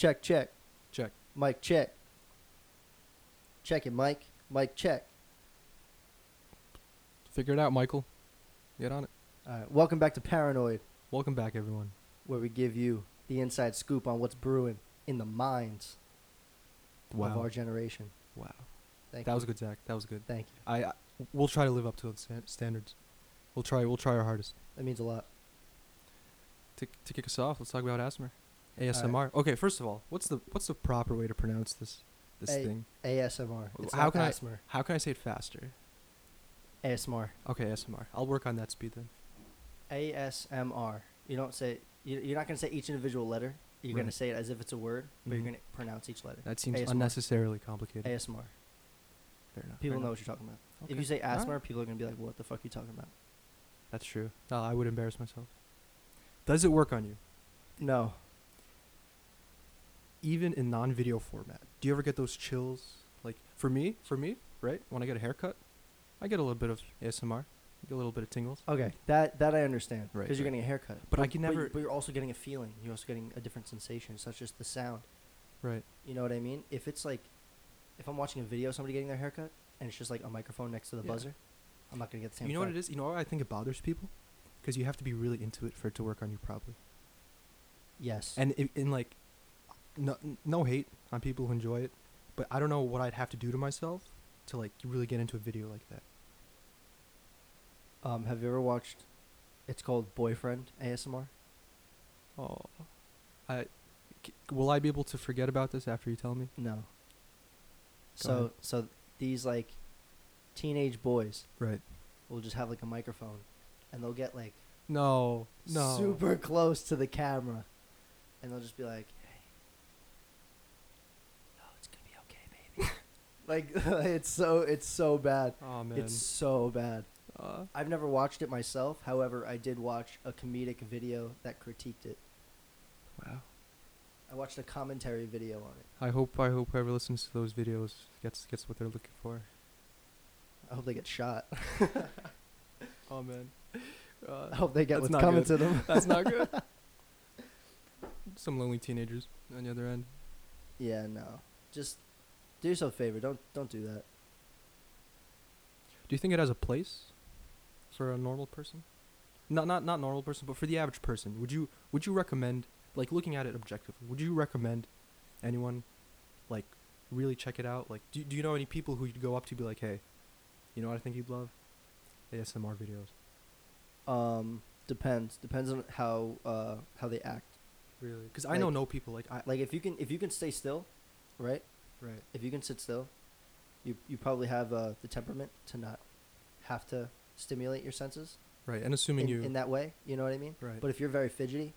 Check, check. Check. Mike, check. Check it, Mike. Mike, check. Figure it out, Michael. Get on it. All right. Welcome back to Paranoid, Welcome back, everyone. where we give you the inside scoop on what's brewing in the minds of Wow. our generation. Wow. Thank That you. was good, Zach. That was good. Thank you. I, I we'll try to live up to those stan- standards. We'll try. We'll try our hardest. That means a lot. To to kick us off, let's talk about ASMR. ASMR. Okay, first of all, what's the what's the proper way to pronounce this this A- thing? ASMR. It's How can I- How can I say it faster? ASMR. Okay, ASMR. I'll work on that speed then. ASMR. You don't say. you- You're not gonna say each individual letter. You're gonna say it as if it's a word, but Mhm. you're gonna pronounce each letter. That seems ASMR. unnecessarily complicated. ASMR. fair enough. People fair know enough. what you're talking about. If you say. ASMR, people are gonna be like, "What the fuck are you talking about?" That's true. No, I would embarrass myself. Does it work on you? No. Even in non-video format. Do you ever get those chills? Like for me, for me, right? When I get a haircut, I get a little bit of ASMR. Get a little bit of tingles. Okay, that that I understand Right, because you're right. getting a haircut. But I can But, never- you- but you're also getting a feeling. You're also getting a different sensation, such as the sound. Right. You know what I mean? If it's like, if I'm watching a video of somebody getting their haircut and it's just like a microphone next to the Yeah. buzzer, I'm not gonna get the same. You know what it is? You know why I think it bothers people? Because you have to be really into it for it to work on you properly. Yes. And in, in like, no, no hate on people who enjoy it, but I don't know what I'd have to do to myself to like really get into a video like that. um, have you ever watched? It's called Boyfriend ASMR. Oh, I c- will I be able to forget about this after you tell me? No. So ahead. so these like teenage boys Right. will just have like a microphone, and they'll get like No. No. super close to the camera, and they'll just be like, "Hey, no, it's gonna be okay, baby." Like it's so it's so bad. Oh man. It's so bad. uh, I've never watched it myself. However, I did watch a comedic video that critiqued it. wow. I watched a commentary video on it. I hope I hope whoever listens to those videos gets gets what they're looking for. I hope they get shot. Oh man. Uh, I hope they get what's coming good. to them. That's not good. Some lonely teenagers on the other end. yeah, no. Just do yourself a favor. Don't don't do that. Do you think it has a place for a normal person? Not not not normal person, but for the average person. Would you would you recommend like looking at it objectively? Would you recommend anyone like really check it out? Like do do you know any people who you'd go up to be like, "Hey, you know what I think you'd love? ASMR videos." Um, depends. Depends on how uh how they act. Really? Cuz I know no people like I Like if you can if you can stay still, right? Right. If you can sit still, you you probably have uh the temperament to not have to stimulate your senses Right. And assuming in, you in that way. You know what I mean? Right. But if you're very fidgety,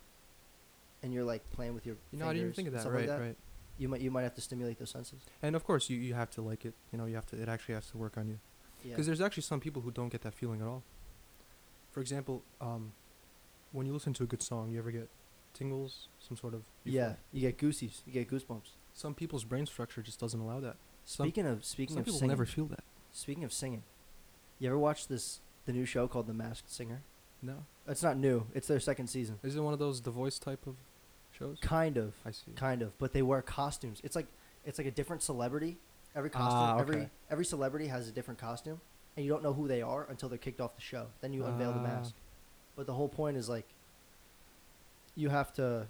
and you're like playing with your you know, I didn't think of that. Right, like that, right. you might you might have to stimulate those senses. And of course, you, you have to like it. You know, you have to. It actually has to work on you. Yeah. Because there's actually some people who don't get that feeling at all. For example, um, when you listen to a good song, you ever get tingles, some sort of yeah, you get goosies, you get goosebumps. Some people's brain structure just doesn't allow that. Some, Speaking of speaking some of people singing, never feel that. speaking of singing, you ever watch this the new show called The Masked Singer? No, It's not new. It's their second season. is it one of those The Voice type of shows? Kind of, I see. kind of, but they wear costumes. It's like it's like a different celebrity. Every Ah, costume, every okay. every celebrity has a different costume, and you don't know who they are until they're kicked off the show. Then you unveil the Ah. mask. But the whole point is like you have to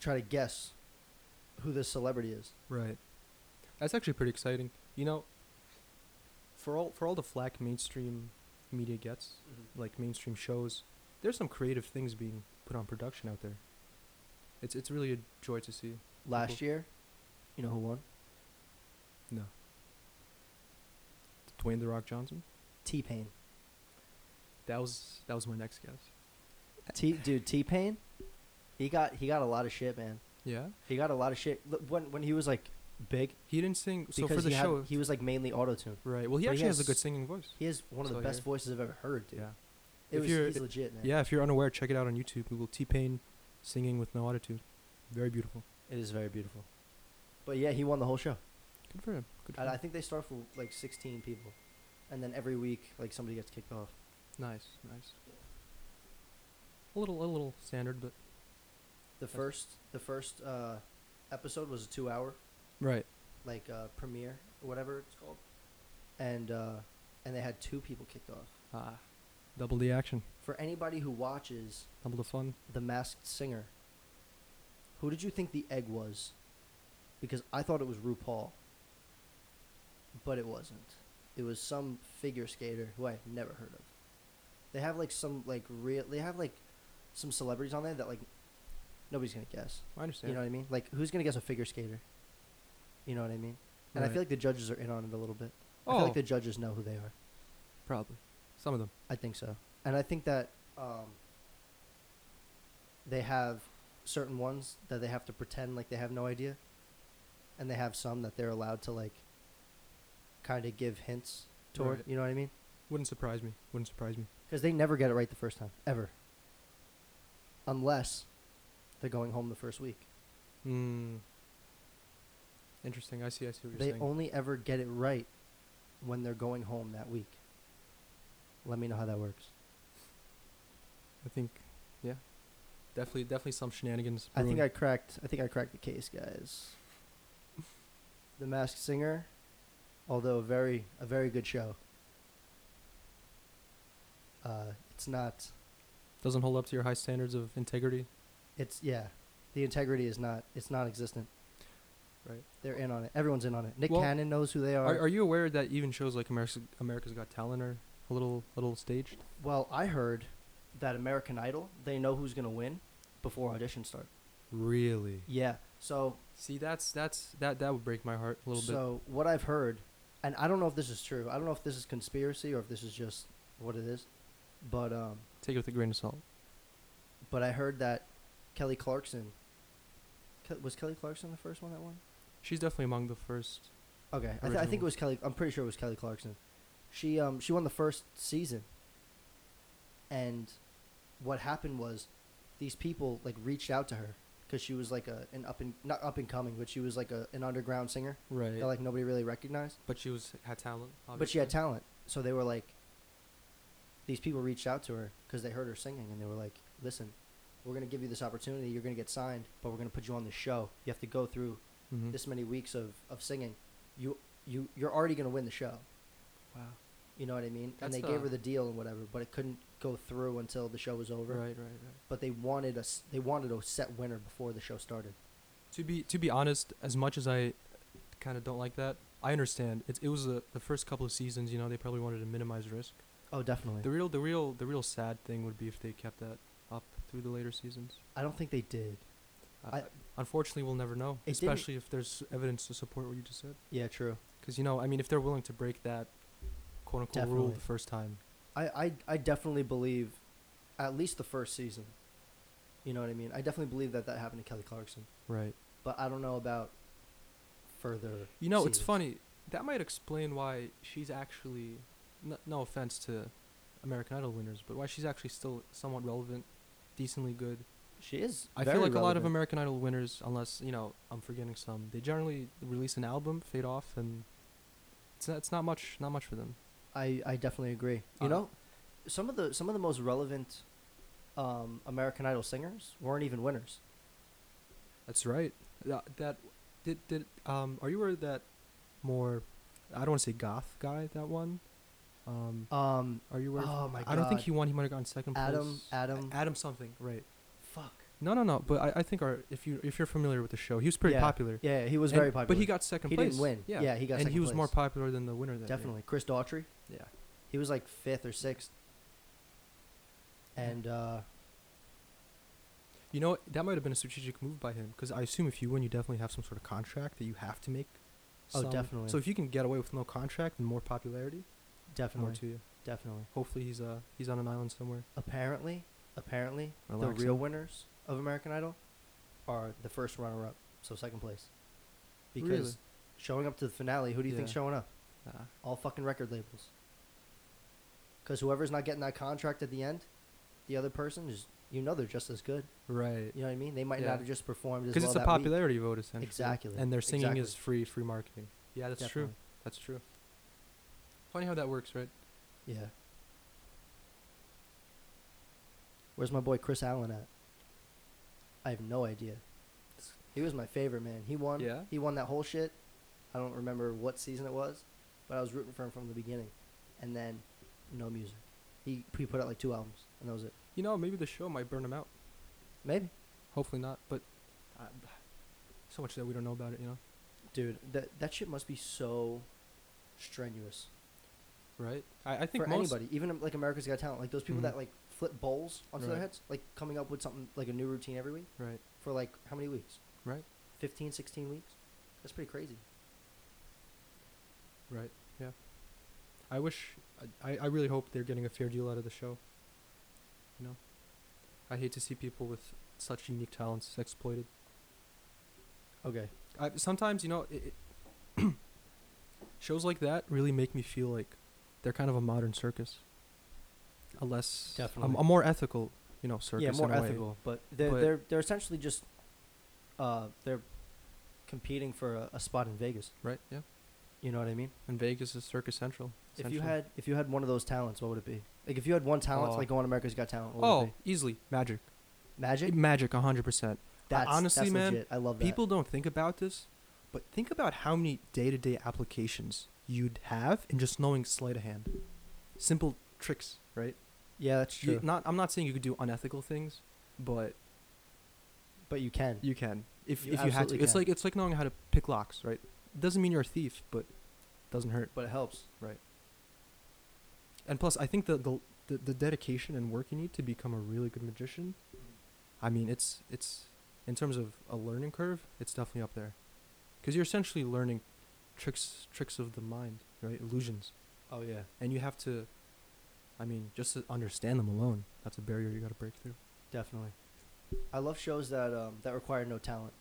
try to guess who this celebrity is. Right. That's actually pretty exciting. You know, for all for all the flack mainstream media gets, mm-hmm. like mainstream shows, there's some creative things being put on production out there. It's it's really a joy to see. Last People- year, you know who won? No. Dwayne the Rock Johnson. T Pain. That was that was my next guess. T dude, T Pain. He got he got a lot of shit, man. Yeah. He got a lot of shit Look, when when he was like big He didn't sing. So for the he, had- show, he was like mainly auto tune. right? Well, he but he actually has, a good singing voice. He has one of So the best voices I've ever heard, dude. Yeah. It If was you're- he's it- legit, man. Yeah. If you're unaware, check it out on YouTube. Google T Pain singing with no autotune. Very beautiful. It is very beautiful. But yeah, he won the whole show. Good for him. Good for And him. I think they start for like 16 people, and then every week like somebody gets kicked off. Nice. Nice. A little a little standard, but The first the first uh, episode was a two hour Right. like uh, premiere or whatever it's called, and uh, and they had two people kicked off. Ah, double the action, For anybody who watches double the fun. The Masked Singer, who did you think the egg was? Because I thought it was RuPaul, but it wasn't. It was some figure skater who I've never heard of. They have like some like real. They have like some celebrities on there that like nobody's gonna guess. I understand. You know what I mean? Like who's gonna guess a figure skater? You know what I mean? And I Right. feel like the judges are in on it a little bit. I oh, feel like the judges know who they are. probably some of them. I think so. And I think that um, they have certain ones that they have to pretend like they have no idea. And they have some that they're allowed to like kind of give hints toward. Right. You know what I mean? Wouldn't surprise me. Wouldn't surprise me. Because they never get it right the first time, ever. Unless they're going home the first week. Hmm. Interesting. I see. I see what you're They saying. only ever get it right when they're going home that week. Let me know how that works. I think, yeah, definitely, definitely some shenanigans. I think. I cracked. I think I cracked the case, guys. the Masked Singer, although a very a very good show. Uh, it's not. doesn't hold up to your high standards of integrity. It's yeah, the integrity is not. It's non-existent. Right. They're in on it. Everyone's in on it. Nick Well, Cannon knows who they are. Are, are you aware that even shows like America's America's Got Talent are a little little staged? well, I heard that American Idol. They know who's gonna win before auditions start. Really? Yeah. So See, that's that's that that would break my heart a little bit. so what I've heard, and I don't know if this is true. I don't know if this is conspiracy or if this is just what it is, but um, Take it with a grain of salt. but I heard that Kelly Clarkson. Ke- Was Kelly Clarkson the first one that won? She's definitely among the first. Okay, I, th- I think it was Kelly. I'm pretty sure it was Kelly Clarkson. She um she won the first season. And what happened was, these people like reached out to her because she was like a an up and not up and coming, but she was like a an underground singer Right. that like nobody really recognized. but she was had talent. But she had talent, so they were like. These people reached out to her because they heard her singing, and they were like, "Listen, we're gonna give you this opportunity. You're gonna get signed, but we're gonna put you on the show. You have to go through Mhm. this many weeks of, of singing. You you you're already gonna win the show. Wow. You know what I mean? That's, and they gave her the deal and whatever, but it couldn't go through until the show was over. Right, right, right. But they wanted us. They wanted a set winner before the show started. To be to be honest, as much as I kind of don't like that, I understand. It's it was a, the first couple of seasons. You know, they probably wanted to minimize risk. Oh, definitely. The real the real the real sad thing would be if they kept that up through the later seasons. I don't think they did. Uh, I, I- unfortunately, we'll never know, especially if there's evidence to support what you just said. Yeah, true. Because you know, I mean, if they're willing to break that quote unquote rule the first time, I, I I definitely believe, at least the first season. You know what I mean? I definitely believe that that happened to Kelly Clarkson, right? but I don't know about further. You know, it's funny. That might explain why she's actually, n- no offense to American Idol winners, but why she's actually still somewhat relevant, decently good. She is. I feel like a lot of. American Idol winners, unless you know, I'm forgetting some. They generally release an album, fade off, and it's not, it's not much, not much for them. I, I definitely agree. You Uh, know, some of the some of the most relevant um, American Idol singers weren't even winners. That's right. That, that did did um. Are you aware that more? I don't want to say goth guy that one. Um, Um, are you aware? oh my god! I don't think he won. He might have gotten second Adam place. Adam. Adam Adam something. Right. fuck. No, no, no. But I, I think our if you if you're familiar with the show, he was pretty Yeah. popular. Yeah, he was And- very popular. But he got second He place. He didn't win. Yeah, Yeah, he got and he was more popular than the winner that year. definitely Chris Daughtry. Yeah. He was like fifth or sixth. And uh, You know, that might have been a strategic move by him because I assume if you win, you definitely have some sort of contract that you have to make. Oh, definitely. So if you can get away with no contract and more popularity, more definitely, to you. definitely. Hopefully, he's uh he's on an island somewhere. Apparently, apparently, the real winners of American Idol are the first runner-up, so second place. Because Really? showing up to the finale, who do you think's Yeah. showing up? Nah. All fucking record labels. Because whoever's not getting that contract at the end, the other person is, you know, they're just as good. Right. You know what I mean? They might Yeah. not have just performed as Because well it's a that week. popularity vote essentially. Exactly. And their singing Exactly. is free free marketing. Yeah, that's true. That's true. Funny how that works, right? Yeah. Where's my boy Kris Allen at? I have no idea. He was my favorite man. He won. Yeah? He won that whole shit. I don't remember what season it was, but I was rooting for him from the beginning, and then no music. He he put out like two albums, and that was it. You know, maybe the show might burn him out. Maybe, Hopefully not, but uh, so much that we don't know about it. You know, dude. That that shit must be so strenuous right? I, I think for most anybody, even like America's Got Talent. Like those people Mhm. that like flip bowls onto their heads, like coming up with something like a new routine every week right, for like how many weeks? right, 15, 16 weeks. That's pretty crazy. right. Yeah. I wish. I I really hope they're getting a fair deal out of the show. You know, I hate to see people with such unique talents exploited. Okay. I, sometimes you know it, it shows like that really make me feel like they're kind of a modern circus a less Definitely. a, a more ethical you know circus yeah, more in a way. ethical, but they're But- they're they're essentially just uh they're competing for a, a spot in Vegas. right yeah You know what I mean? and vegas is circus central If you had if you had one of those talents, what would it be? Like if you had one talent, Oh. like on America's Got Talent, oh easily magic Magic. magic 100% That's honestly, that's man, legit. I love that. people don't think about this but think about how many day-to-day applications you'd have in just knowing sleight of hand simple tricks right yeah, that's You- true. not i'm not saying you could do unethical things but but you can. You can if You if you had to. absolutely It's like it's like knowing how to pick locks, right? Doesn't mean you're a thief, but doesn't hurt. but it helps. Right? And plus, I think the the the, the dedication and work you need to become a really good magician. I mean, it's it's in terms of a learning curve, it's definitely up there, because you're essentially learning tricks tricks of the mind, right? Illusions, Oh yeah. and you have to. I mean, just to understand them alone, that's a barrier you got to break through. Definitely. I love shows that um that require no talent,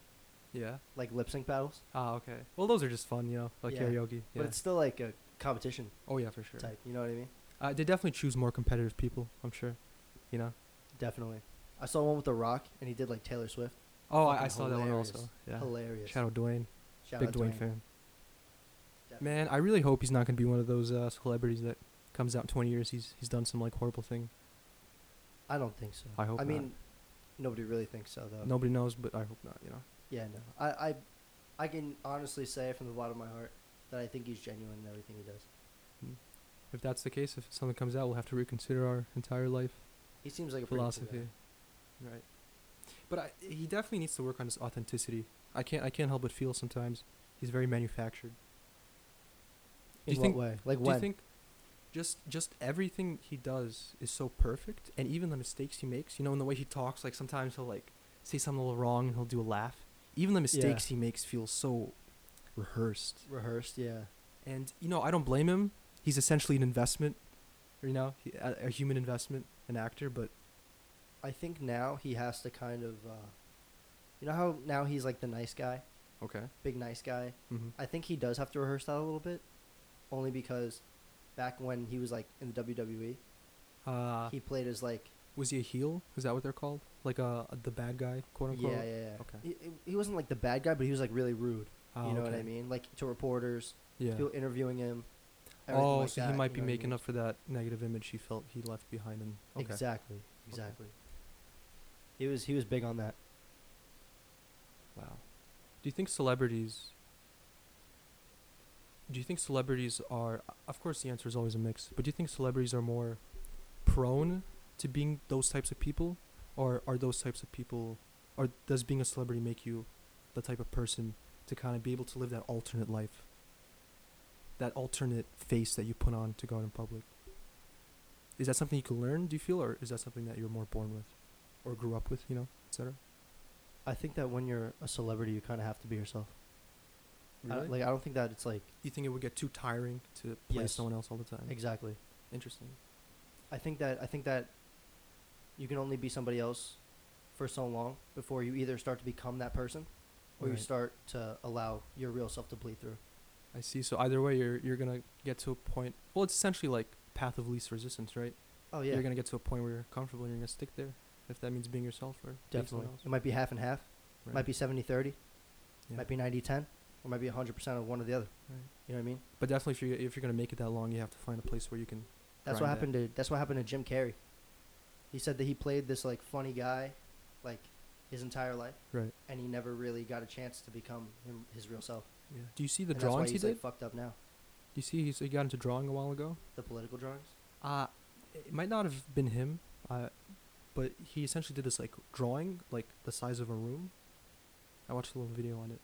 Yeah. like lip sync battles. Ah, okay. Well, those are just fun, you know, like Yeah. karaoke. Yeah. But it's still like a competition oh yeah, for sure. type. You know what I mean? Uh, they definitely choose more competitive people. I'm sure. You know. Definitely. I saw one with The Rock, and he did like Taylor Swift. Oh, I, I Fucking saw that one hilarious. also. Yeah. Hilarious. Shout out Dwayne. Shout Big out Dwayne, Dwayne. fan. Man, I really hope he's not gonna be one of those uh, celebrities that comes out in 20 years. He's he's done some like horrible thing. I don't think so. I hope I not. mean, nobody really thinks so though. Nobody knows, but I hope not. You know. Yeah, no. I, I, I can honestly say from the bottom of my heart that I think he's genuine in everything he does. If that's the case, if something comes out, we'll have to reconsider our entire life He seems like a pretty cool philosophy. Right. But I, he definitely needs to work on his authenticity. I can't I can't help but feel sometimes he's very manufactured. Do you what think- way? Like what Do when? you think just just everything he does is so perfect and even the mistakes he makes, you know, in the way he talks, like sometimes he'll like say something a little wrong and he'll do a laugh. Even the mistakes he makes feel so rehearsed. Rehearsed, yeah. And you know, I don't blame him. He's essentially an investment, you know, he, a, a human investment, an actor, but I think now he has to kind of, uh, you know how now he's like the nice guy, okay. big nice guy. Mm-hmm. I think he does have to rehearse that a little bit, only because back when he was like in the WWE, Uh, he played as like was he a heel? Is that what they're called? Like uh, the bad guy, quote unquote. yeah, yeah. Yeah. Okay. He, he wasn't like the bad guy, but he was like really rude. Ah, you know what I mean? Like to reporters, Yeah. people interviewing him. Oh, like so that, he might be what I making mean? up for that negative image he felt he left behind. him. okay. Exactly, exactly. He was he was big on that. Wow. Do you think celebrities? Do you think celebrities are? Of course, the answer is always a mix. But do you think celebrities are more prone to being those types of people, or are those types of people, or does being a celebrity make you the type of person to kind of be able to live that alternate life? That alternate face that you put on to go out in public. Is that something you can learn? Do you feel, or is that something that you're more born with, or grew up with? You know, etc. I think that when you're a celebrity, you kind of have to be yourself. I like I don't think that it's like you think it would get too tiring to play Yes. someone else all the time? exactly. Interesting. I think that I think that you can only be somebody else for so long before you either start to become that person or you start to allow your real self to bleed through. I see. So either way, you're you're gonna get to a point. Well, it's essentially like path of least resistance, right? Oh yeah, You're gonna get to a point where you're comfortable and you're gonna stick there, if that means being yourself or being definitely. someone else. It might be half and half. Right. Might be 70-30. Yeah. Might be 90-10. Or maybe be 100% of one or the other. Right. You know what I mean? But definitely, if you're if you're gonna make it that long, you have to find a place where you can. That's what happened to that's what happened to Jim Carrey. He said that he played this like funny guy, like his entire life, Right. and he never really got a chance to become him, his real self. Yeah. Do you see the and drawings he did? like fucked up now. Do you see he's, he got into drawing a while ago? The political drawings. Uh it might not have been him, uh, but he essentially did this like drawing, like the size of a room. I watched a little video on it.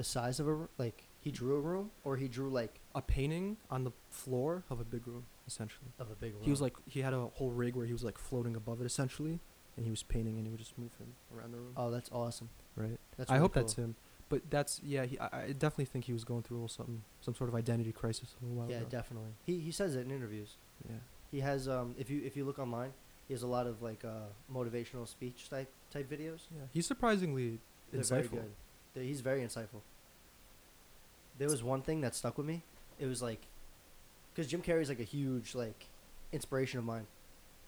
The size of a like he drew a room, or he drew like A painting on the floor of a big room, essentially. of a big room. He was like he had a whole rig where he was like floating above it, essentially, and he was painting, and he would just move him around the room. oh, that's awesome. right. That's I really hope that's him. But that's yeah. He, I, I definitely think he was going through a little something, some sort of identity crisis a little while Yeah, ago. definitely. He he says it in interviews. yeah. He has um if you if you look online, he has a lot of like uh motivational speech type type videos. Yeah. He's surprisingly They're insightful. He's very insightful. There was one thing that stuck with me. It was like, because Jim Carrey's like a huge like inspiration of mine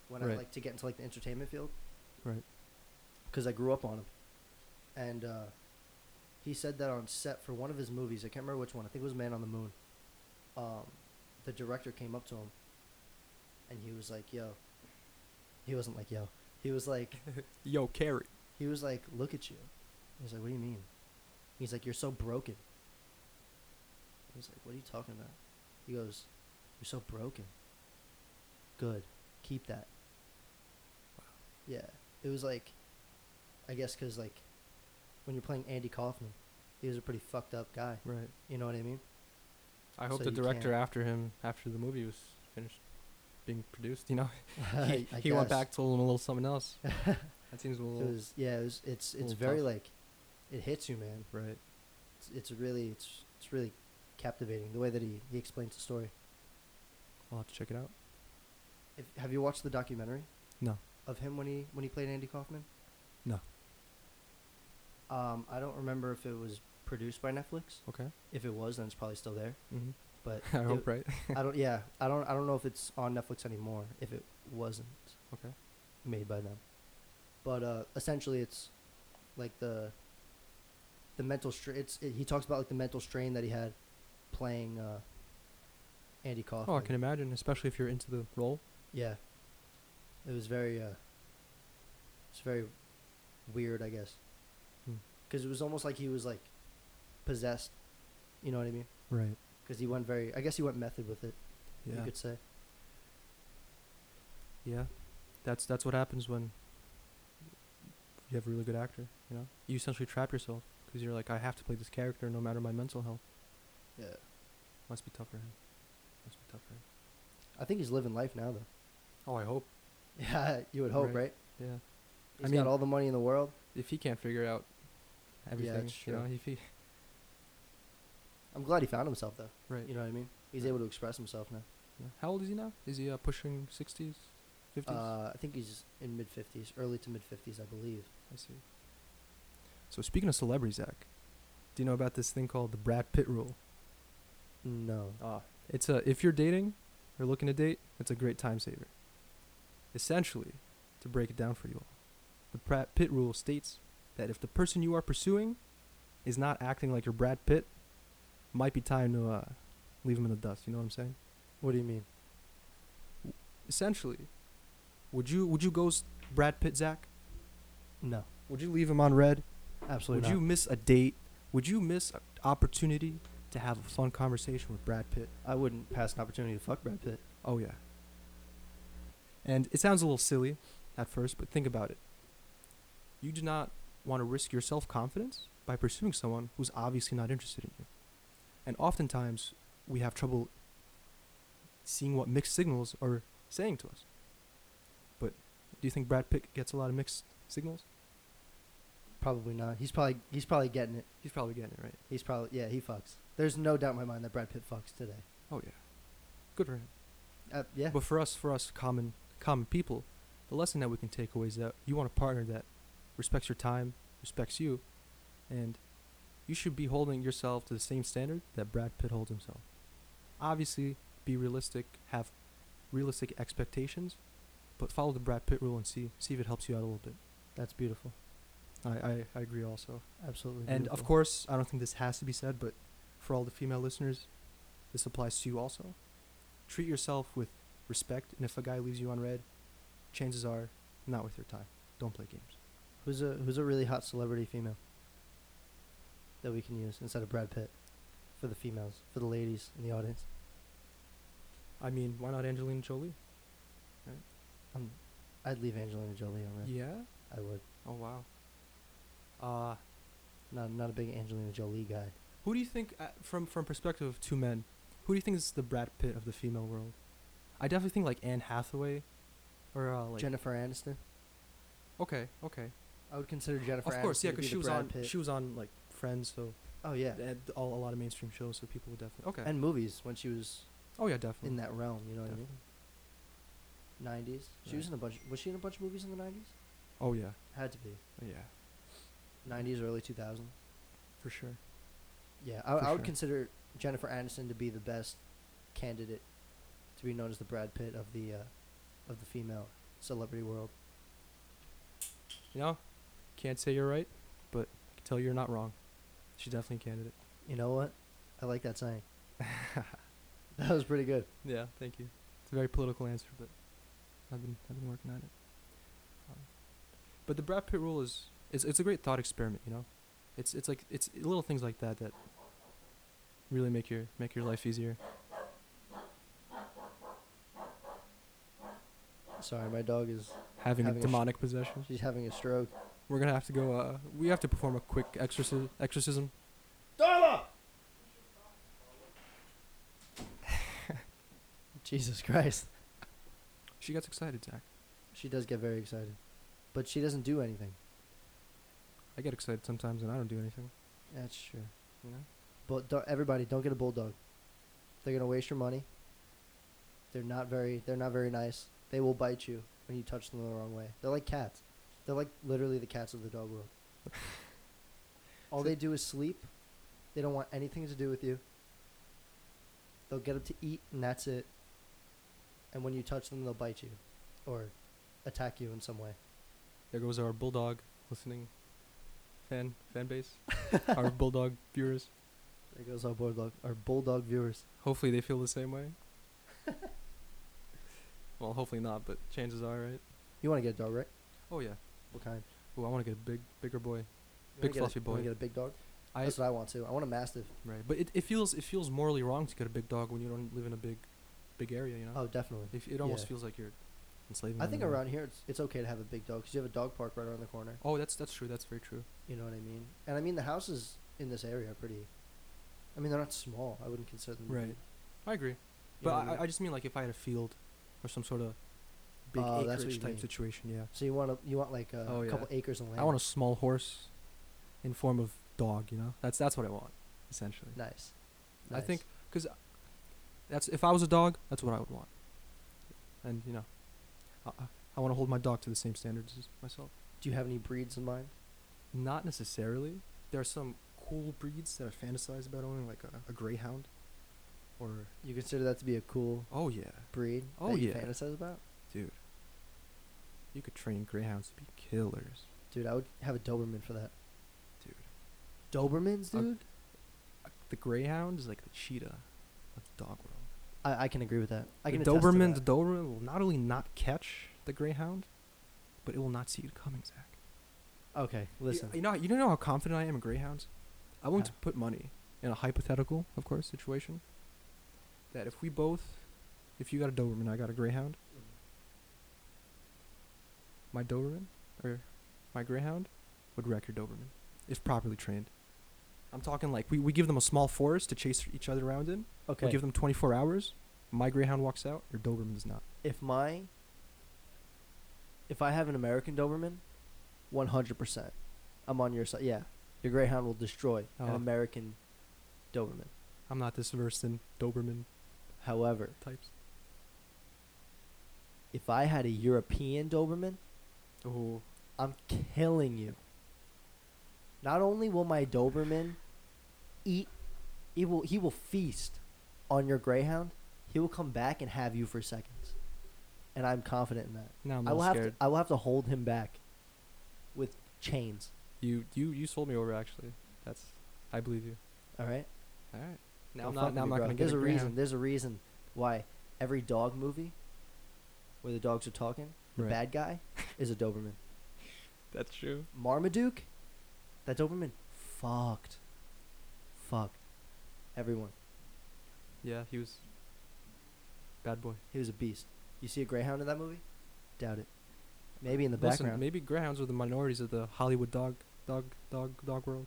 when I like to get into like the entertainment field. Right. Because I grew up on him, and uh, he said that on set for one of his movies. I can't remember which one. I think it was Man on the Moon. Um, the director came up to him, and he was like, "Yo." He wasn't like, "Yo." He was like, Yo, Carrey." he was like, "Look at you." He was like, "What do you mean?" He's like, "You're so broken." He's like, "What are you talking about?" He goes, "You're so broken." Good, keep that. Wow. Yeah, it was like, I guess because like, when you're playing Andy Kaufman, he was a pretty fucked up guy. Right. You know what I mean? I hope So the director after him, after the movie was finished being produced, you know, he, he went back to a little, a little something else. That seems a It little was yeah. It was it's it's very tough. like, it hits you, man. right. It's, it's really it's it's really captivating the way that he he explains the story. I'll have to check it out. If, have you watched the documentary? No. Of him when he when he played Andy Kaufman? No. Um, I don't remember if it was produced by Netflix. Okay. If it was, then it's probably still there. Mm-hmm. But I hope right. I don't. Yeah, I don't. I don't know if it's on Netflix anymore. If it wasn't Okay. made by them, but uh, essentially, it's like the the mental strain. It's it, he talks about like the mental strain that he had playing uh, Andy Kaufman. Oh, I can imagine, especially if you're into the role. Yeah. It was very uh it's very weird, I guess. Hmm. Cuz it was almost like he was like possessed. You know what I mean? Right. Cuz he went very I guess he went method with it, you could say. Yeah. That's that's what happens when you have a really good actor. You know, you essentially trap yourself because you're like, I have to play this character no matter my mental health. Yeah. Must be tough for him. Must be tough for him. I think he's living life now though. Oh, I hope. Yeah, you would hope, Right. right? Yeah. He's mean- got all the money in the world. If he can't figure out everything, it's you know, if he I'm glad he found himself though. right. You know what I mean? He's Right. able to express himself now. Yeah. How old is he now? Is he uh, pushing sixties, fifties? Uh, I think he's in mid 50s, early to mid 50s, I believe. I see. So speaking of celebrities, Zach, do you know about this thing called the Brad Pitt rule? No. Ah, it's a if you're dating or looking to date, it's a great time saver. Essentially, to break it down for you all, the Brad Pitt rule states that if the person you are pursuing is not acting like your Brad Pitt, might be time to uh, leave him in the dust. You know what I'm saying? What do you mean? Essentially, would you would you ghost Brad Pitt, Zach? No. Would you leave him on read? Absolutely Would not. you miss a date? Would you miss an opportunity to have a fun conversation with Brad Pitt? I wouldn't pass an opportunity to fuck Brad Pitt. Oh yeah. And it sounds a little silly at first, but think about it. You do not want to risk your self-confidence by pursuing someone who's obviously not interested in you. And oftentimes we have trouble seeing what mixed signals are saying to us. But do you think Brad Pitt gets a lot of mixed signals? Probably not. He's probably he's probably getting it. He's probably getting it right. He's probably yeah, he fucks. There's no doubt in my mind that Brad Pitt fucks today. Oh yeah. Good for him. Uh, yeah. But for us, for us common common people, the lesson that we can take away is that you want a partner that respects your time, respects you, and you should be holding yourself to the same standard that Brad Pitt holds himself. Obviously, be realistic, have realistic expectations, but follow the Brad Pitt rule and see see if it helps you out a little bit. That's beautiful. I I, I agree also. Absolutely. And of course, I don't think this has to be said, but for all the female listeners, this applies to you also. Treat yourself with respect, and if a guy leaves you on read, chances are not worth your time. Don't play games. Who's a who's a really hot celebrity female that we can use instead of Brad Pitt for the females, for the ladies in the audience? I mean, why not Angelina Jolie? Um, I'd leave Angelina Jolie on read. Yeah. I would. Oh wow. Uh, Not not a big Angelina Jolie guy. who do you think, uh, from from perspective of two men, who do you think is the Brad Pitt of the female world? I definitely think like Anne Hathaway, or uh, like Jennifer Aniston. okay, okay. I would consider Jennifer. of course, Aniston yeah, because be she was Brad on Pitt. she was on like Friends, so oh yeah, all a lot of mainstream shows, so people would definitely okay. and movies when she was oh yeah, definitely. in that realm. You know what I mean? Nineties. She was in a bunch. Was she in a bunch of movies in the nineties? Oh yeah, Had to be. yeah, Nineties, early two thousands. for sure. Yeah, I, I would sure. consider Jennifer Aniston to be the best candidate to be known as the Brad Pitt of the uh, of the female celebrity world. You know, can't say you're right, but I can tell you're not wrong. She's definitely a candidate. You know what? I like that saying. that was pretty good. Yeah, thank you. It's a very political answer, but I've been I've been working at it. Um, but the Brad Pitt rule is it's it's a great thought experiment, you know. It's it's like it's little things like that that really make your make your life easier. Sorry, my dog is Having, Having a a sh- demonic possession. she's having a stroke. We're gonna have to go. Uh, we have to perform a quick exorcism. Exorcism. Darla! Jesus Christ. She gets excited, Zach. She does get very excited. But she doesn't do anything. I get excited sometimes, and I don't do anything. That's true. You know. But don't, everybody, don't get a bulldog. They're gonna waste your money. They're not very. They're not very nice. They will bite you when you touch them the wrong way. They're like cats. They're like literally the cats of the dog world. All So- they do is sleep. They don't want anything to do with you. They'll get up to eat, and that's it. And when you touch them, they'll bite you, or attack you in some way. There goes our bulldog listening fan fan base. our bulldog viewers. There goes our bulldog. Our bulldog viewers. Hopefully they feel the same way. well, hopefully not, but chances are, right? You want to get a dog, right? Oh yeah. What kind? Oh, I want to get a big, bigger boy. You Big fluffy a, you boy. get a big dog. I That's what I want to. I want a mastiff. right, but it, it feels it feels morally wrong to get a big dog when you don't live in a big, big area. You know. Oh, definitely. If it almost yeah. feels like you're enslaving. I think in around here it's it's okay to have a big dog because you have a dog park right around the corner. Oh, that's that's true. That's very true. You know what I mean? And I mean the houses in this area are pretty. I mean they're not small. I wouldn't consider them. Right. big, I agree. But I, mean? I just mean like if I had a field, or some sort of big Oh, acreage type mean. situation. Yeah. so you want a, you want like a, Oh, yeah. couple acres of land. I want a small horse, in form of dog. You know. That's that's what I want, essentially. nice. I think because uh, that's if I was a dog, that's what I would want. And you know, I, I- want to hold my dog to the same standards as myself. Do you have any breeds in mind? Not necessarily. There are some cool breeds that I fantasize about owning, like a, a greyhound, or You consider that to be a cool oh yeah, breed? Oh, that you yeah. Fantasize about? dude. You could train greyhounds to be killers, Dude, I would have a Doberman for that. dude. Dobermans, dude. Uh, The greyhound is like the cheetah of dog world. I, I can agree with that. I the can Doberman, the Doberman will not only not catch the greyhound, but it will not see it coming, Zach. Okay, listen. You, you know, you know how confident I am in greyhounds. I'm willing to put money in a hypothetical, of course, situation. That if we both, if you got a Doberman, I got a greyhound. My Doberman or my greyhound would wreck your Doberman if properly trained. I'm talking like we, we give them a small forest to chase each other around in. okay. We give them 24 hours. My greyhound walks out. Your Doberman does not. if my if I have an American Doberman, one hundred percent, I'm on your side. Yeah, your Greyhound will destroy an Oh. American Doberman. I'm not this versed in Doberman However, types. if I had a European Doberman, Oh, I'm killing you. Not only will my Doberman eat, he will he will feast on your Greyhound. He will come back and have you for seconds, and I'm confident in that. now I'm I will little have scared. to I will have to hold him back with chains. You you you sold me over actually. That's I believe you. All right. All right. Now I'm not now I'm not gonna There's a, a reason. There's a reason why every dog movie where the dogs are talking, the Right. bad guy is a Doberman. That's true. Marmaduke, that Doberman fucked. Fucked. Everyone. Yeah, he was. Bad boy. He was a beast. You see a greyhound in that movie? Doubt it. Maybe in the Listen, background. maybe greyhounds are the minorities of the Hollywood dog, dog, dog, dog world.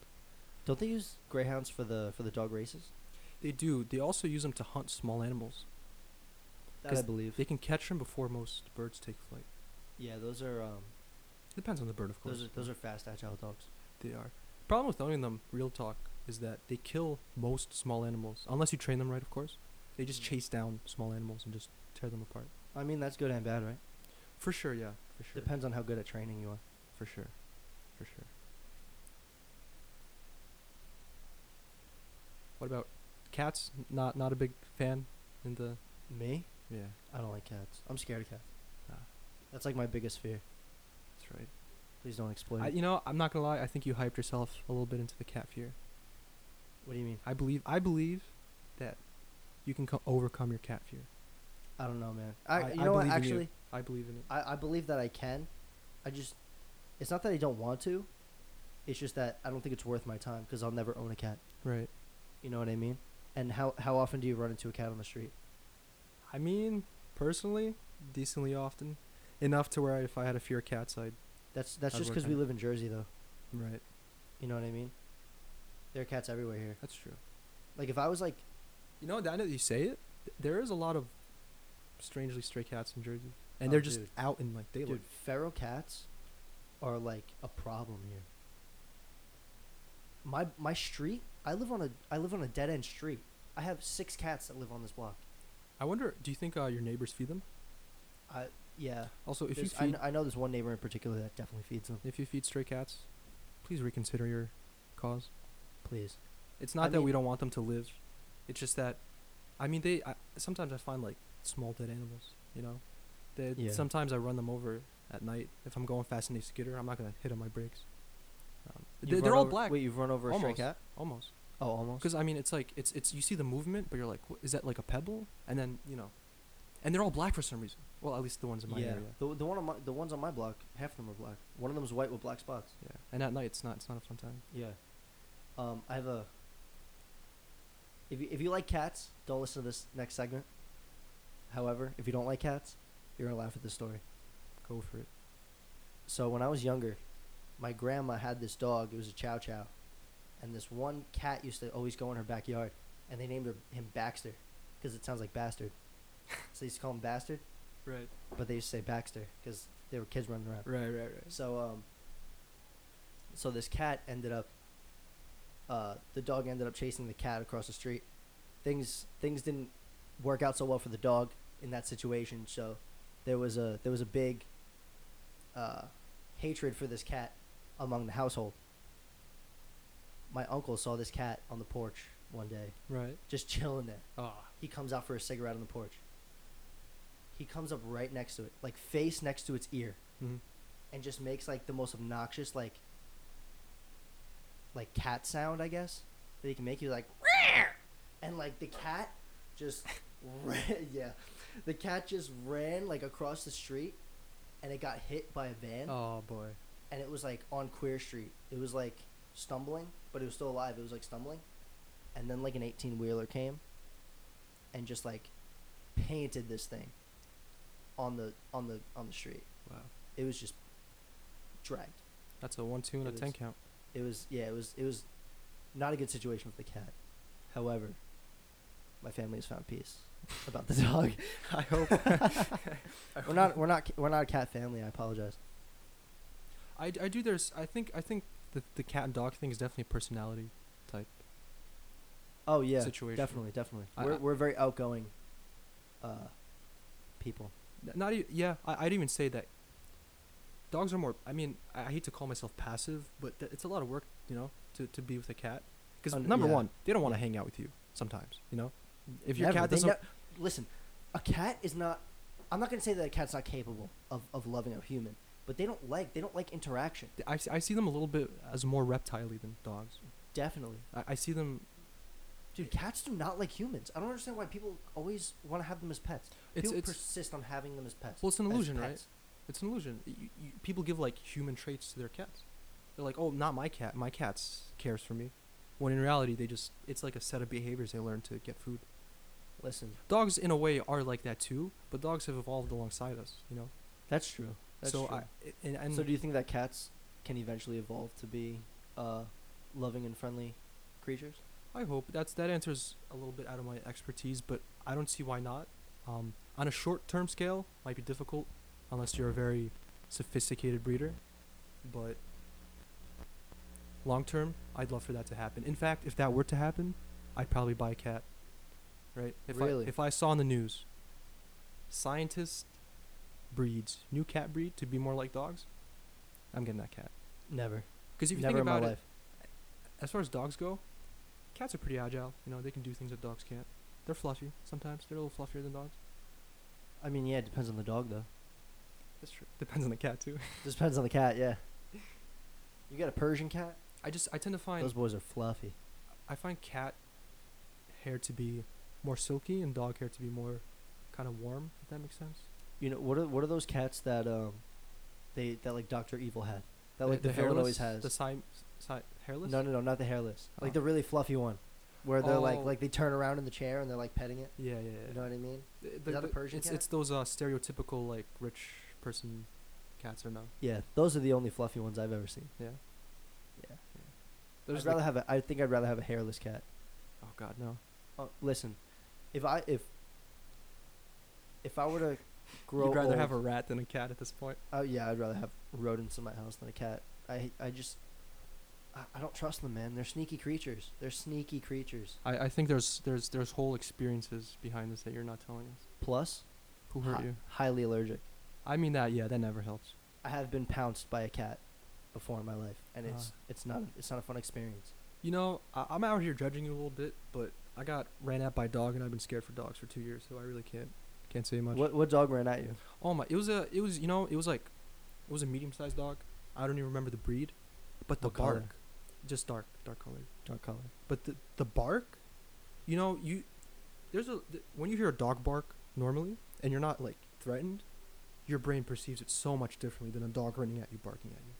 Don't they use greyhounds for the for the dog races? They do. They also use them to hunt small animals. That I believe. They can catch them before most birds take flight. yeah, those are um Depends on the bird, of course. those are those are fast agile dogs. They are. Problem with owning them, real talk, is that they kill most small animals unless you train them right, of course. They just Mm. chase down small animals and just tear them apart. I mean that's good and bad, right? For sure, yeah, for sure. Depends on how good at training you are. For sure, for sure. What about cats? Not not a big fan in the Me? yeah. I don't like cats. I'm scared of cats. Ah. That's like my biggest fear. That's right. Please don't explain. I, you know, I'm not gonna lie. I think you hyped yourself a little bit into the cat fear. What do you mean? I believe I believe that you can co- overcome your cat fear. I don't know, man. I, I- you know what? in you. Actually, I believe in it. I, I believe that I can. I just, it's not that I don't want to. It's just that I don't think it's worth my time because I'll never own a cat. Right. You know what I mean? And how how often do you run into a cat on the street? I mean, personally, decently often, enough to where if I had a fear of cats, I'd That's that's I'd just because we live in Jersey, though. right. You know what I mean? There are cats everywhere here. That's true. Like if I was like, You know, now that you say it, th- there is a lot of strangely stray cats in Jersey, and Oh, they're just dude. out in like daylight. dude, feral cats are like a problem here. My my street, I live on a I live on a dead end street. I have six cats that live on this block. I wonder, do you think uh, your neighbors feed them? I yeah. Also, if you There's- I, feed kn- I know there's one neighbor in particular that definitely feeds them. if you feed stray cats, please reconsider your cause. Please. It's not I that we don't want them to live. It's just that, I mean, they. I, sometimes I find like small dead animals. You know, they, Yeah. sometimes I run them over at night. If I'm going fast in a skidder, I'm not gonna hit on my brakes. Um, they, they're all over- black, Wait, you've run over a stray cat? almost. Oh, almost. Because I mean, it's like it's it's you see the movement, but you're like, what, is that like a pebble? And then you know, and they're all black for some reason. Well, at least the ones in my yeah. area. The the one on my the ones on my block, half of them are black. One of them is white with black spots. Yeah, and at night it's not it's not a fun time. Yeah. Um, I have a. If you, if you like cats, don't listen to this next segment. However, if you don't like cats, you're gonna laugh at this story. Go for it. So when I was younger, my grandma had this dog. It was a Chow Chow, and this one cat used to always go in her backyard, and they named her, him Baxter, because it sounds like bastard. so they used to call him Bastard, Right. but they used to say Baxter because there were kids running around. Right. Right. Right. So um. So this cat ended up. Uh, the dog ended up chasing the cat across the street. Things things didn't work out so well for the dog in that situation. So there was a there was a big. Uh, hatred for this cat among the household. My uncle saw this cat on the porch one day, Right. just chilling there. Ah. He comes out for a cigarette on the porch. He comes up right next to it, like face next to its ear hmm and just makes like the most obnoxious like like cat sound I guess that he can make. He's like "Rawr!" and like the cat just ran, yeah, the cat just ran like across the street and it got hit by a van Oh boy. and it was like on Queer Street. It was like stumbling, but it was still alive. It was like stumbling, and then like an eighteen wheeler came and just like painted this thing on the on the on the street. Wow. It was just dragged. That's a one, two, and a It ten was- count. It was yeah, it was it was not a good situation with the cat. However, my family has found peace about the dog. I hope. We're not we're not we're not a cat family. I apologize. I, I do. There's. I think. I think the the cat and dog thing is definitely a personality type. Oh yeah, Situation. definitely, definitely. I- we're I- we're very outgoing uh people. Not even. Yeah. I, I'd even say that. Dogs are more. I mean, I, I hate to call myself passive, but th- it's a lot of work, you know, to, to be with a cat. Because number yeah. one, they don't want to hang out with you sometimes. You know, if your Never. cat doesn't. ne- listen, a cat is not. I'm not gonna say that a cat's not capable of, of loving a human, but they don't like they don't like interaction. I see them a little bit as more reptile than dogs. Definitely, I, I see them. dude. Cats do not like humans. I don't understand why people always want to have them as pets. It's people it's persist on having them as pets. well, it's an illusion, right? It's an illusion. You, you, people give like human traits to their cats. They're like, "Oh, not my cat. My cat's cares for me." When in reality, they just it's like a set of behaviors they learn to get food. Listen, Dogs, in a way, are like that too, but dogs have evolved alongside us. You know. that's true. That's so true. I and, and so do you think that cats can eventually evolve to be uh, loving and friendly creatures? I hope that's that answers a little bit out of my expertise, but I don't see why not. Um, on a short-term scale, might be difficult unless you're a very sophisticated breeder, but long-term, I'd love for that to happen. In fact, if that were to happen, I'd probably buy a cat. Right? If Really? I if I saw in the news, scientist breeds new cat breed to be more like dogs, I'm getting that cat. Never. Because if you Never think in my about it, life. as far as dogs go, cats are pretty agile. You know, they can do things that dogs can't. They're fluffy sometimes. They're a little fluffier than dogs. I mean, yeah, it depends on the dog though. That's true. Depends on the cat too. Depends on the cat. Yeah. You got a Persian cat? I just I tend to find Those boys are fluffy. I find cat hair to be more silky and dog hair to be more kind of warm. If that makes sense. You know what are what are those cats that um, they that like Doctor Evil had? That like the, hairless, villain always has. The side, side hairless. No, no, no, not the hairless. Like Oh. the really fluffy one, where they're like Oh. like they turn around in the chair and they're like petting it. Yeah, yeah, yeah. You know what I mean? The- that a the- Persian it's cat? it's those uh stereotypical like rich person cats or no? Yeah, those are the only fluffy ones I've ever seen. Yeah. Yeah. There's I'd rather have a. I think I'd rather have a hairless cat. oh god no. Uh, listen, if I if if I were to grow You'd rather old, have a rat than a cat at this point. Oh yeah, I'd rather have rodents in my house than a cat. I I just I, I don't trust them, man. They're sneaky creatures. They're sneaky creatures. I, I think there's there's there's whole experiences behind this that you're not telling us. Plus, Who hurt hi- you? highly allergic. I mean that yeah, that never helps. I have been pounced by a cat before in my life, and it's Ah. it's not it's not a fun experience. You know, I, I'm out here judging you a little bit, but I got ran at by a dog and I've been scared for dogs for two years, so I really can't can't say much. What what dog ran at you? Oh my! It was a it was you know it was like it was a medium sized dog. I don't even remember the breed, but the What color? bark, just dark dark colored. Dark color. But the the bark, you know you there's a th- when you hear a dog bark normally and you're not like threatened, your brain perceives it so much differently than a dog running at you barking at you.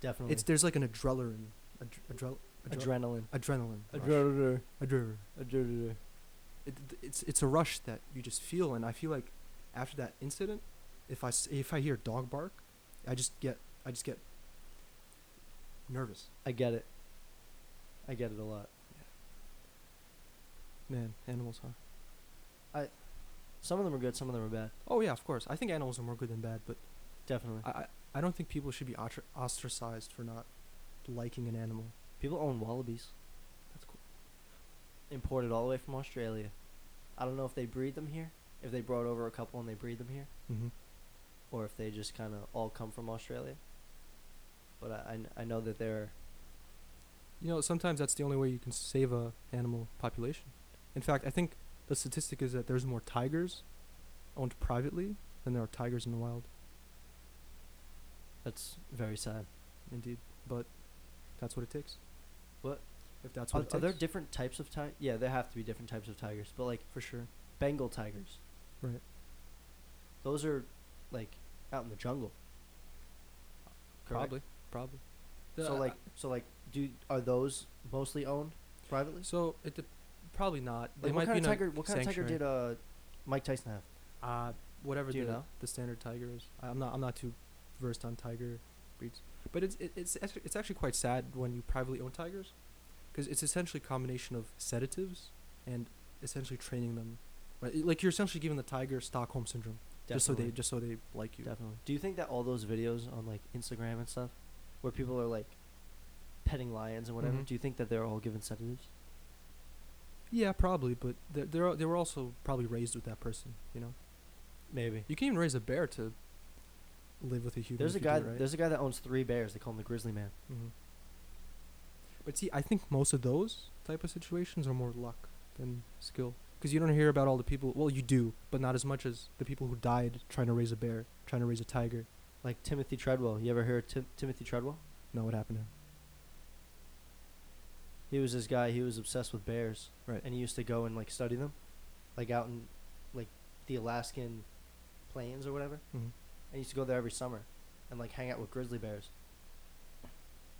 Definitely. It's there's like an adrenaline, adre, adre, adre, adrenaline. adrenaline. Adrenaline. Adrenaline. Adrenaline. it, it's it's a rush that you just feel and i feel like after that incident if i s- if i hear dog bark i just get i just get nervous I get it. I get it a lot. man animals huh Some of them are good. Some of them are bad. oh yeah of course i think animals are more good than bad but Definitely. i i, I don't think people should be ostra- ostracized for not liking an animal People own wallabies. that's cool imported all the way from Australia. I don't know if they breed them here, if they brought over a couple and they breed them here, mm-hmm. or if they just kind of all come from Australia. But I, I, I know that they're you know sometimes that's the only way you can save a animal population in fact i think the statistic is that there's more tigers owned privately than there are tigers in the wild that's very sad. Indeed, but that's what it takes. What? If that's Are, what it are there different types of tigers? Yeah, there have to be different types of tigers, but like for sure. Bengal tigers, Right. those are like out in the jungle. correct? Probably, probably. So The- like, so like, do are those mostly owned privately? so it de- probably not. They Like, might what kind be of tiger? What kind of tiger did uh, Mike Tyson have? Uh whatever Do you the know? the standard tiger is. I'm not I'm not too versed on tiger breeds, but it's it, it's it's actually quite sad when you privately own tigers, because it's essentially a combination of sedatives and essentially training them. Right, like you're essentially giving the tiger Stockholm syndrome, just so they just so they like you. Definitely. Do you think that all those videos on like Instagram and stuff, where people are like petting lions and whatever, Mhm. do you think that they're all given sedatives? Yeah, probably, but they're, they're they were also probably raised with that person. You know, Maybe. you can even raise a bear to live with a human. There's a guy. right. There's a guy that owns three bears. They call him the Grizzly Man. hmm But see, I think most of those type of situations are more luck than skill. Because you don't hear about all the people. Well, you do, but not as much as the people who died trying to raise a bear, trying to raise a tiger. Like Timothy Treadwell. You ever heard of Tim- Timothy Treadwell? No, what happened to him? He was this guy. He was obsessed with bears. Right. And he used to go and like study them, like out in like the Alaskan plains or whatever. Mm-hmm. and he used to go there every summer, and like hang out with grizzly bears.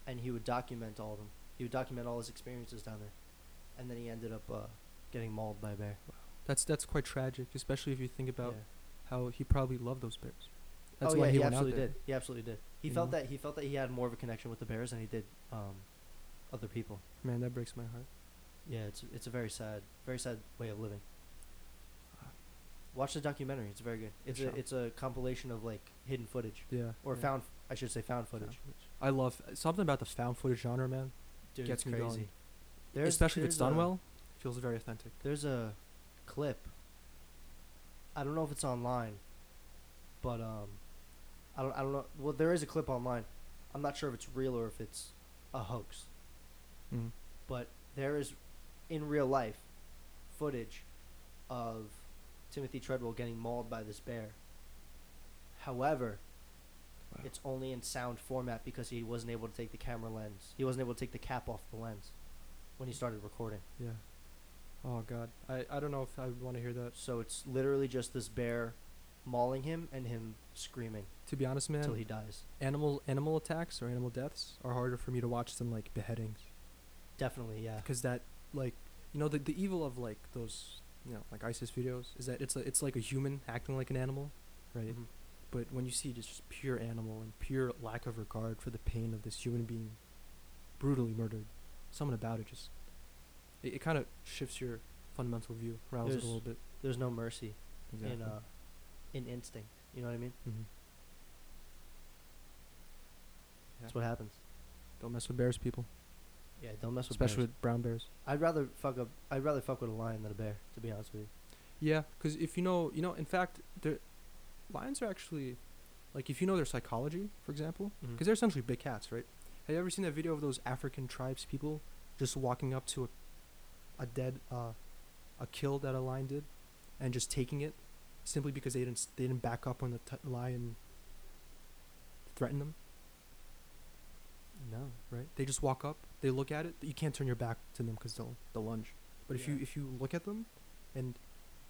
And he would document all of them. He would document all his experiences down there, and then he ended up uh, getting mauled by a bear. That's that's quite tragic, especially if you think about Yeah. how he probably loved those bears. That's oh why yeah, he, he, went out absolutely there. did. He absolutely did. He You felt know? that he felt that he had more of a connection with the bears than he did um, other people. Man, that breaks my heart. Yeah, it's it's a very sad, very sad way of living. Watch the documentary; it's very good. It's Sure. a it's a compilation of like hidden footage Yeah. or yeah. found, I should say, found Found footage. I love something about the found footage genre, man. Dude, Gets me crazy. going. There's, Especially if it's done well, feels very authentic. There's a clip. I don't know if it's online, but um, I don't I don't know. Well, there is a clip online. I'm not sure if it's real or if it's a hoax. Mm. but there is in real life footage of Timothy Treadwell getting mauled by this bear. However, Wow. it's only in sound format because he wasn't able to take the camera lens. He wasn't able to take the cap off the lens when he started recording. Yeah. Oh God, I I don't know if I want to hear that. So it's literally just this bear mauling him and him screaming To be honest, man, until he dies. animal animal attacks or animal deaths are harder for me to watch than like beheadings Definitely, yeah. because that like you know the the evil of like those you know like ISIS videos is that it's a, it's like a human acting like an animal, right? Mhm. But when you see just, pure animal and pure lack of regard for the pain of this human being brutally murdered, something about it just it, it kind of shifts your fundamental view around it a little bit. There's no mercy Exactly. in uh in instinct. You know what I mean? Mhm. That's what happens. Don't mess with bears, people, Yeah, don't mess with especially bears. with brown bears. I'd rather fuck up. I'd rather fuck with a lion than a bear. To be honest with you. Yeah, because if you know, you know, in fact, the lions are actually, like, if you know their psychology, for example, because they're essentially big cats, right? Have you ever seen that video of those African tribes people just walking up to a, a dead, uh, a kill that a lion did, and just taking it, simply because they didn't they didn't back up when the t- lion threatened them, No. right? They just walk up, they look at it. You can't turn your back to them because they'll they'll lunge. But if you if you look at them, and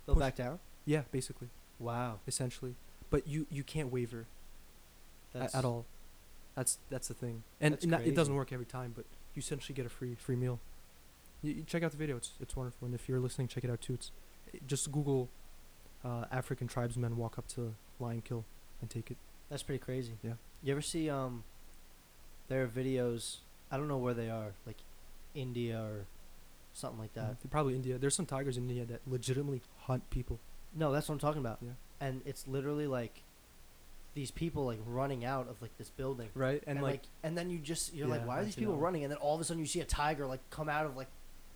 They'll Push- back down. yeah, basically. Wow. essentially. But you you can't waver a- at all. That's that's the thing, and That's it doesn't crazy. work every time. But you essentially get a free free meal. You, you check out the video; it's it's wonderful. And if you're listening, check it out too. It's it- just Google uh, African tribesmen walk up to lion kill and take it. That's pretty crazy. Yeah. You ever see um? There are videos. I don't know where they are, like India or something like that. Mm, probably India. There's some tigers in India that legitimately hunt people. No, that's what I'm talking about. Yeah. And it's literally like these people like running out of like this building. Right, And, and, like, like, and then you just you're like, why are these people one. running? And then all of a sudden you see a tiger like come out of like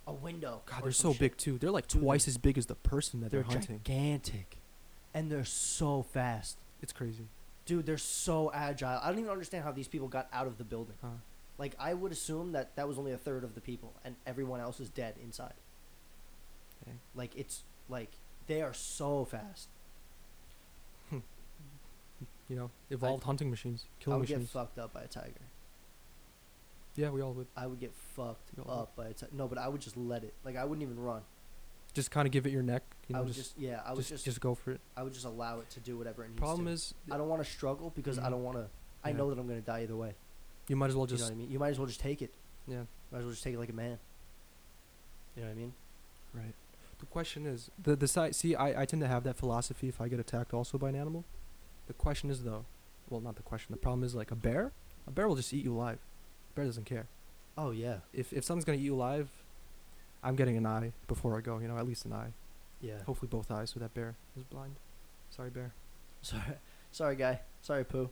a window. God, they're so shit. big too. They're like Dude, twice as big as the person that They're they're, hunting. gigantic, and they're so fast, It's crazy. dude. They're so agile. I don't even understand how these people got out of the building. Huh. Like I would assume that that was only a third of the people, and everyone else is dead inside. Dang. Like it's like they are so fast. You know, evolved hunting machines, I killing would get fucked up by a tiger. Yeah, we all would. I would get fucked up by a tiger. No, but I would just let it. Like I wouldn't even run. Just kind of give it your neck. You know, I would just just, yeah. I would just, just, just go for it. I would just allow it to do whatever it needs Problem to. is, I don't want to struggle because I Mhm. don't want to. I Yeah. know that I'm gonna die either way. You might as well just. you know what I mean? You might as well just take it. yeah. Might as well just take it like a man. You know what I mean? Right. The question is the the side. See, I I tend to have that philosophy if I get attacked also by an animal. The question is though, well, not the question. The problem is like a bear. A bear will just eat you alive. A bear doesn't care. Oh yeah, If if something's gonna eat you alive, I'm getting an eye before I go. You know, at least an eye. yeah. Hopefully both eyes, so that bear is blind. Sorry, bear. Sorry, sorry, guy. Sorry, poo.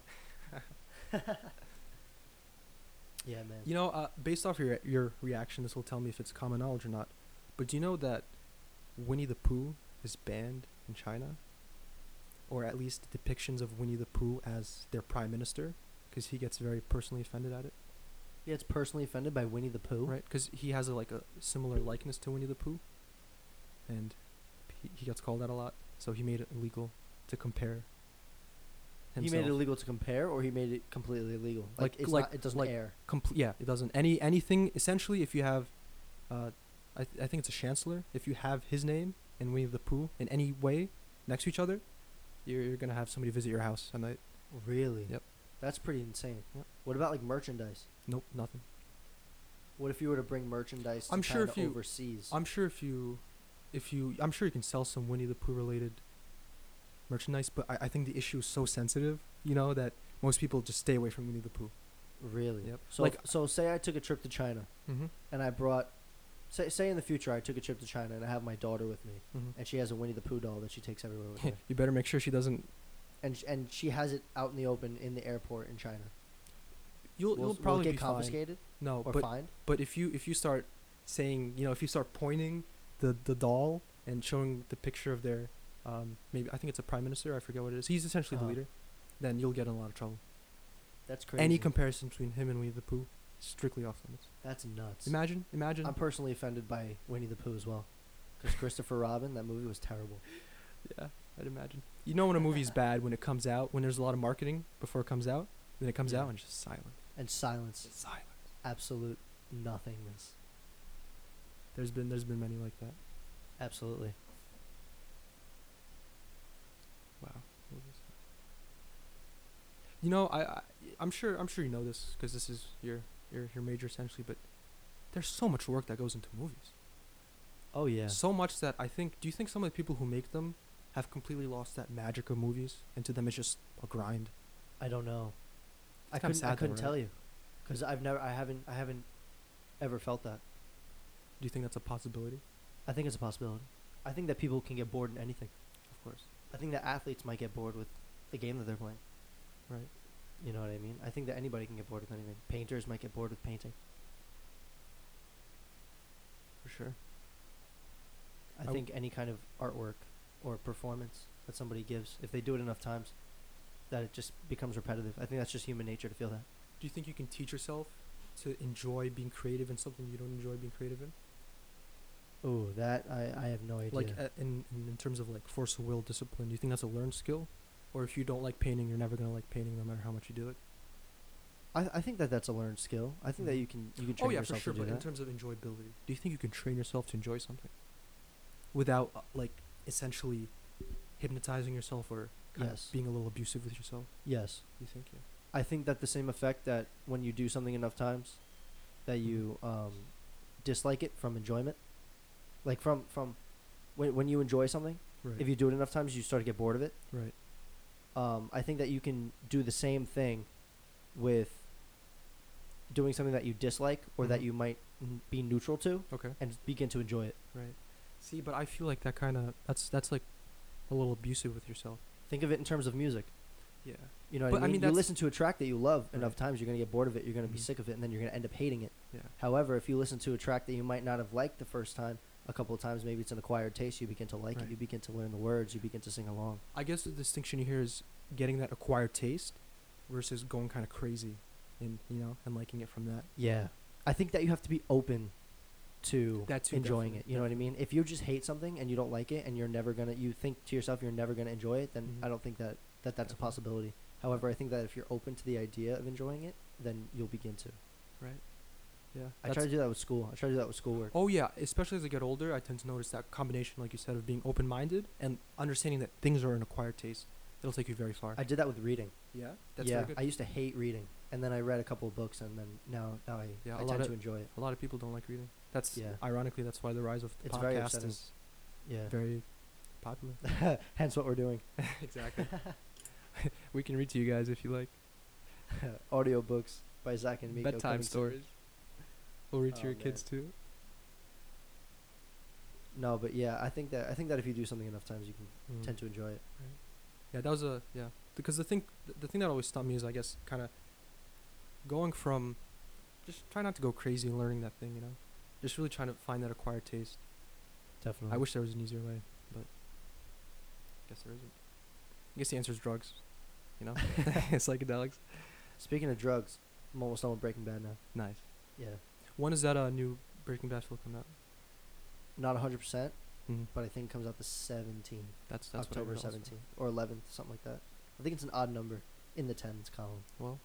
yeah, man. You know, uh, based off your your reaction, this will tell me if it's common knowledge or not. But do you know that Winnie the Pooh is banned in China, or at least depictions of Winnie the Pooh as their prime minister, because he gets very personally offended at it, He gets personally offended by Winnie the Pooh. right? Because he has a, like a similar likeness to Winnie the Pooh, and he, he gets called out a lot. So he made it illegal to compare. He made it illegal to compare, or he made it completely illegal. Like, Like- it's like- not, it doesn't like- air. Comple- yeah, it doesn't. Any anything essentially, if you have, uh, I th- I think it's a chancellor. If you have his name and Winnie the Pooh in any way next to each other, you're you're gonna have somebody visit your house at night. Really? Yep. That's pretty insane. Yep. What about like merchandise? Nope, nothing. What if you were to bring merchandise I'm sure if you- overseas? I'm sure if you, if you, I'm sure you can sell some Winnie the Pooh related merchandise, but I, I think the issue is so sensitive, you know, that most people just stay away from Winnie the Pooh. really? Yep. So Like- if- so say I took a trip to China Mm-hmm. and I brought say say in the future I took a trip to China and I have my daughter with me Mm-hmm. and she has a Winnie the Pooh doll that she takes everywhere with her. you better make sure she doesn't. and sh- and she has it out in the open in the airport in China. You'll Will, you'll will probably get be fine. confiscated No, or but fined? but if you if you start saying you know if you start pointing the the doll and showing the picture of their um maybe I think it's a prime minister I forget what it is he's essentially Uh-huh. the leader, then you'll get in a lot of trouble. That's crazy. Any comparison between him and Winnie the Pooh, strictly off limits. That's nuts. Imagine imagine. I'm personally offended by Winnie the Pooh as well. Because Christopher Robin, that movie was terrible. Yeah, I'd imagine. You know when a movie's bad when it comes out, when there's a lot of marketing before it comes out, then it comes Yeah. out and just silent. And silence. Silent. Absolute nothingness. There's been there's been many like that. Absolutely. Wow. What was that? You know, I, I I'm sure I'm sure you know this because this is your your your major essentially, but there's so much work that goes into movies. Oh yeah. So much that I think. Do you think some of the people who make them have completely lost that magic of movies, and to them it's just a grind? I don't know. I It's kinda couldn't. I couldn't right? tell you, because I've never. I haven't. I haven't ever felt that. Do you think that's a possibility? I think it's a possibility. I think that people can get bored in anything. Of course. I think that athletes might get bored with the game that they're playing. Right. You know what I mean? I think that anybody can get bored with anything. Painters might get bored with painting. For sure. I think any kind of artwork or performance that somebody gives, if they do it enough times, that it just becomes repetitive. I think that's just human nature to feel that. Do you think you can teach yourself to enjoy being creative in something you don't enjoy being creative in? Oh, that I, I have no idea. Like uh, in, in in terms of like force of will, discipline. Do you think that's a learned skill, or if you don't like painting, you're never gonna like painting no matter how much you do it? I, I think that that's a learned skill. I think that Mhm. you can you can train oh yeah, for yourself sure. to do But in terms of enjoyability, do you think you can train yourself to enjoy something without uh, like essentially hypnotizing yourself or kind Yes. of being a little abusive with yourself? yes, You think? Yeah. I think that the same effect that when you do something enough times, that you um, dislike it from enjoyment, like from from when when you enjoy something, Right. if you do it enough times, you start to get bored of it. right. Um, I think that you can do the same thing with doing something that you dislike or that Mhm. you might n- be neutral to Okay. and begin to enjoy it. Right. See, but I feel like that kind of that's that's like a little abusive with yourself. Think of it in terms of music. Yeah. You know what But, I I mean? mean, you listen to a track that you love enough times, you're going to get bored of it. You're going to be Mhm. sick of it, and then you're going to end up hating it. Yeah. However, if you listen to a track that you might not have liked the first time, a couple of times, maybe it's an acquired taste, you begin to like Right. it. You begin to learn the words. You begin to sing along. I guess the distinction here is getting that acquired taste versus going kind of crazy and you know and liking it from that. Yeah. I think that you have to be open to That too, enjoying definitely, it. You know what I mean? If you just hate something and you don't like it and you're never gonna, you think to yourself you're never gonna enjoy it, then Mhm. I don't think that, that that's a possibility. However, I think that if you're open to the idea of enjoying it, then you'll begin to. Right. Yeah. I try to do that with school. I try to do that with schoolwork. Oh yeah, especially as I get older, I tend to notice that combination, like you said, of being open-minded and understanding that things are an acquired taste. It'll take you very far. I did that with reading. yeah, that's yeah. I used to hate reading, and then I read a couple of books, and then now now I, Yeah, I tend of- to enjoy it. a lot of people don't like reading. That's Yeah. ironically that's why the rise of the It's very podcast is Yeah. very popular. Hence what we're doing. exactly. we can read to you guys if you like. Audiobooks by Zach and Myko. Bedtime stories. We'll read to Oh, your man. kids too. No, but yeah, I think that I think that if you do something enough times, you can Mm. tend to enjoy it. Yeah, that was a yeah. Because the thing, th- the thing that always stopped me is, I guess, kind of going from just try not to go crazy and learning that thing, you know, just really trying to find that acquired taste. Definitely. I wish there was an easier way, but I guess there isn't. I guess the answer is drugs. You know, psychedelics. Speaking of drugs, I'm almost done with Breaking Bad now. Nice. Yeah. When is that uh, new Breaking Bad film come out? Not 100%, Mm. but I think it comes out the 17th, That's that's October what I heard also. 17th or 11th, something like that. I think it's an odd number in the tens column. Well,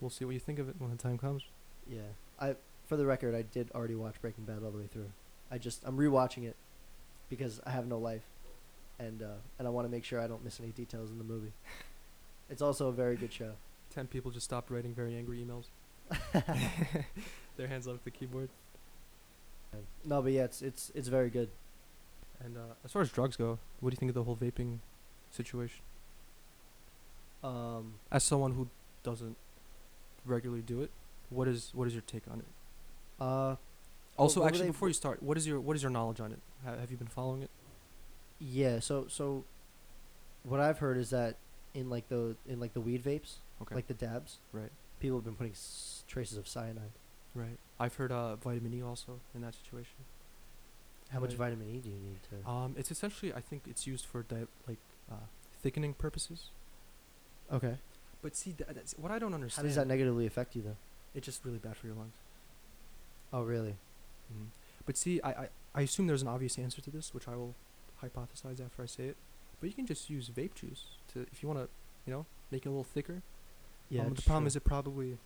we'll see what you think of it when the time comes. Yeah. I for the record, I did already watch Breaking Bad all the way through. I just I'm rewatching it because I have no life, and uh, and I want to make sure I don't miss any details in the movie. It's also a very good show. Ten people just stopped writing very angry emails. Their hands off the keyboard. No, but yeah, it's it's it's very good. And uh, as far as drugs go, what do you think of the whole vaping situation? Um, As someone who doesn't regularly do it, what is what is your take on it? uh, Also, were actually, before you start, what is your what is your knowledge on it? Ha- have you been following it? yeah. So so, what I've heard is that in like the in like the weed vapes, Okay. like the dabs, right. people have been putting s- traces of cyanide. Right. I've heard uh, vitamin E also in that situation. How much Right. vitamin E do you need to? Um, it's essentially I think it's used for di- like uh, thickening purposes. okay. But see, th- that's what I don't understand. How understand. does that negatively affect you though? it's just really bad for your lungs. Oh really? hmm But see, I, I I assume there's an obvious answer to this, which I will hypothesize after I say it. But you can just use vape juice to if you want to, you know, make it a little thicker. Yeah. Um, the problem is it probably,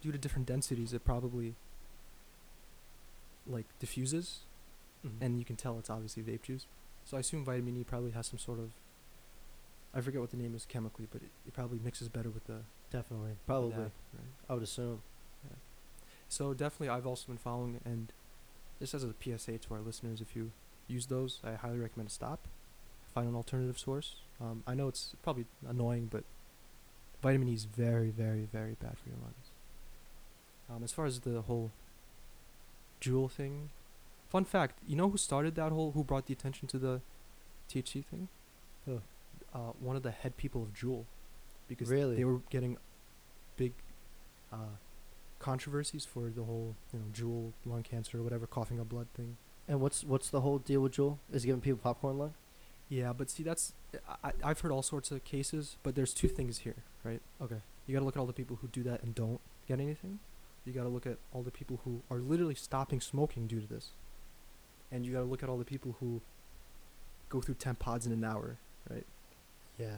due to different densities, it probably like diffuses, Mhm. and you can tell it's obviously vape juice. So I assume vitamin E probably has some sort of, I forget what the name is chemically, but it, it probably mixes better with the definitely, probably, right? I would assume. So definitely, I've also been following, and this as a PSA to our listeners, if you use those, I highly recommend to stop. Find an alternative source. Um, I know it's probably annoying, but vitamin E is very, very, very bad for your lungs. Um, as far as the whole Juul thing, fun fact: you know who started that whole? Who brought the attention to the THC thing? Uh, one of the head people of Juul, because Really? they were getting big uh, controversies for the whole you know Juul lung cancer or whatever coughing up blood thing. And what's what's the whole deal with Juul? Is it giving people popcorn lung? Yeah, but see, that's I, I've heard all sorts of cases, but there's two things here, right? Okay. You got to look at all the people who do that and don't get anything. You got to look at all the people who are literally stopping smoking due to this, and you got to look at all the people who go through ten pods in an hour, right? Yeah.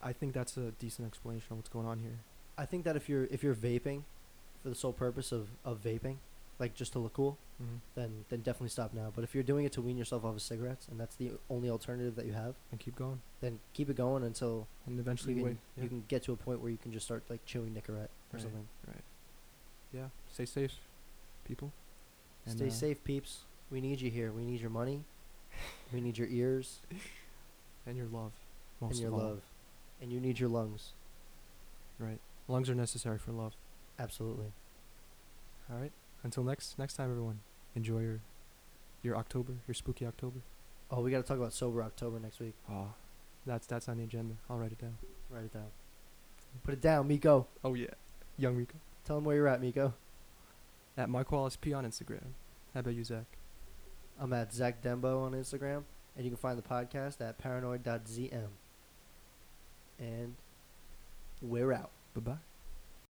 I think that's a decent explanation of what's going on here. I think that if you're if you're vaping, for the sole purpose of of vaping, like just to look cool, Mm-hmm. then then definitely stop now. But if you're doing it to wean yourself off of cigarettes, and that's the only alternative that you have, And keep going, then keep it going until and eventually you can wait. Yeah. you can get to a point where you can just start like chewing Nicorette or Right. something. Right. Yeah. Stay safe, people. And, Stay uh, safe, peeps. We need you here. We need your money. we need your ears And your love. And your love, and you need your lungs. Right. Lungs are necessary for love. Absolutely. All right. Until next next time, everyone. Enjoy your your October, your spooky October. Oh, we got to talk about sober October next week. Ah, that's that's on the agenda. I'll write it down. Write it down. Put it down, Myko. Oh yeah, young Rico. Tell them where you're at, Myko. At Mike Wallace P on Instagram. How about you, Zach? I'm at Zach Dembo on Instagram, and you can find the podcast at paranoid.zm. And we're out. Bye bye.